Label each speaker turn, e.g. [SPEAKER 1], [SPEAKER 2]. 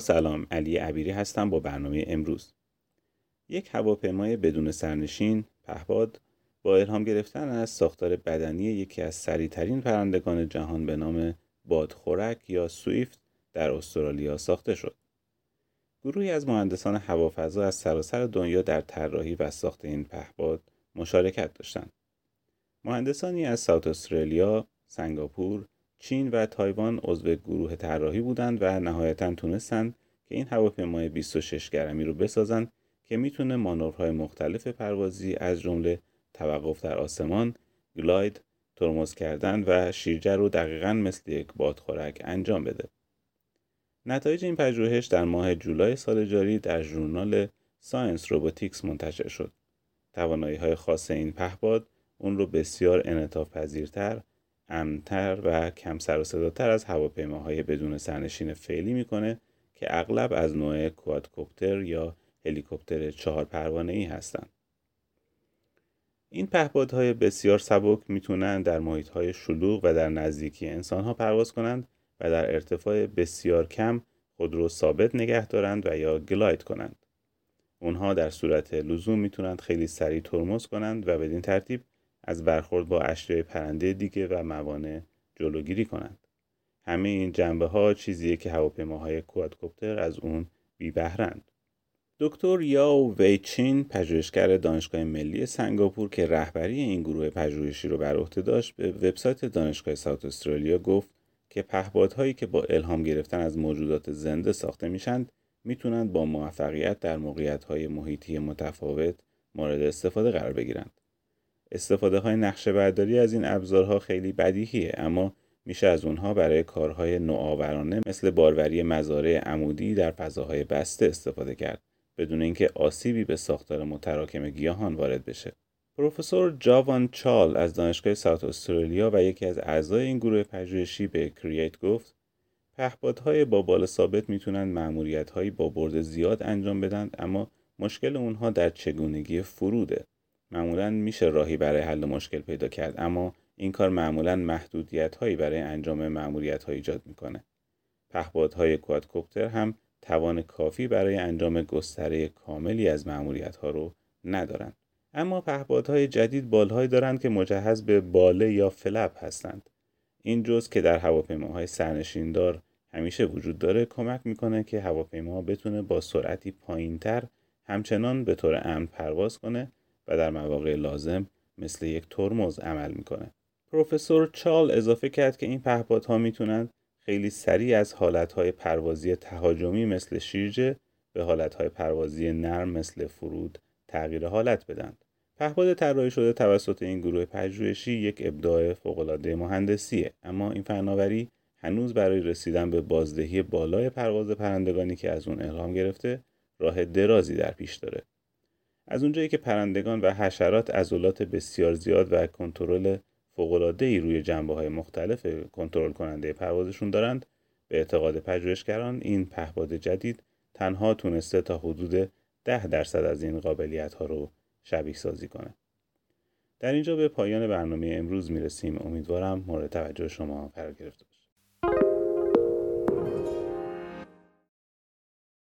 [SPEAKER 1] سلام علی عبیری هستم با برنامه امروز یک هواپیمای بدون سرنشین پهباد با الهام گرفتن از ساختار بدنی یکی از سریعترین پرندگان جهان به نام بادخورک یا سویفت در استرالیا ساخته شد. گروهی از مهندسان هوافضا از سراسر دنیا در طراحی و ساخت این پهباد مشارکت داشتند. مهندسانی از ساوت استرالیا، سنگاپور، چین و تایوان عضو گروه طراحی بودند و نهایتا تونستند که این هواپیمای 26 گرمی رو بسازند که می‌تونه مانورهای مختلف پروازی از جمله توقف در آسمان، glide، ترمز کردن و شیرجه رو دقیقا مثل یک بادخورک انجام بده. نتایج این پژوهش در ماه جولای سال جاری در ژورنال Science Robotics منتشر شد. توانایی های خاص این پهباد اون رو بسیار انعطاف پذیرتر، امنتر و کم سر و صداتر از هواپیماهای بدون سرنشین فعلی می‌کنه که اغلب از نوع کوادکوپتر یا هلیکوپتر چهار پروانه ای هستند. این پهپادهای بسیار سبک می‌تونن در محیط های شلوغ و در نزدیکی انسان ها پرواز کنند و در ارتفاع بسیار کم خود رو ثابت نگه دارند و یا گلاید کنند. اونها در صورت لزوم می‌تونند خیلی سریع ترمز کنند و بدین ترتیب از برخورد با اشیاء پرنده دیگه و موانع جلوگیری کنند. همه این جنبه ها چیزیه که هواپیماهای کوادکوپتر از اون بی بهرند. دکتر یاو ویچین پژوهشگر دانشگاه ملی سنگاپور که رهبری این گروه پژوهشی رو بر عهده داشت به وبسایت دانشگاه ساوت استرالیا گفت که پهپادهایی که با الهام گرفتن از موجودات زنده ساخته میشند می‌تونند با موفقیت در موقعیت محیطی متفاوت مورد استفاده قرار بگیرند. استفاده های نقشه برداری از این ابزارها خیلی بدیهیه اما میشه از اونها برای کارهای نوآورانه مثل باروری مزارع عمودی در فضاهای بسته استفاده کرد بدون اینکه آسیبی به ساختار متراکم گیاهان وارد بشه. پروفسور جاوان چال از دانشگاه ساوت استرالیا و یکی از اعضای این گروه پژوهشی به کرییت گفت پهپادهای با بال ثابت می‌تونن معمولیتهایی با برد زیاد انجام بدن اما مشکل اونها در چگونگی فروده معمولا میشه راهی برای حل مشکل پیدا کرد اما این کار معمولا محدودیت هایی برای انجام معمولیت های ایجاد می‌کنه. پهپادهای کوادکوپتر هم توان کافی برای انجام گستره کاملی از معمولیت ها رو ندارند. اما پهپادهای جدید بالهایی دارند که مجهز به باله یا فلپ هستند. این جز که در هواپیماهای سرنشیندار همیشه وجود داره کمک می‌کنه که هواپیما بتونه با سرعتی پایینتر همچنان به طور امن پرواز کنه در مواقع لازم مثل یک ترمز عمل می‌کنه. پروفسور چال اضافه کرد که این پهپادها می‌تونند خیلی سریع از حالتهای پروازی تهاجمی مثل شیرجه به حالتهای پروازی نرم مثل فرود تغییر حالت بدند. پهپاد طراحی شده توسط این گروه پژوهشی یک ابداع فوقالعاده مهندسیه اما این فناوری هنوز برای رسیدن به بازدهی بالای پرواز پرندگانی که از اون الهام گرفته راه درازی در پیش داره از اونجایی که پرندگان و حشرات عضلات بسیار زیاد و کنترل ای روی جنبه های مختلف کنترل کننده پروازشون دارند به اعتقاد پژوهشگران این پهپاد جدید تنها تونسته تا حدود ده درصد از این قابلیت ها رو شبیه سازی کنه. در اینجا به پایان برنامه امروز می‌رسیم امیدوارم مورد توجه شما قرار گرفته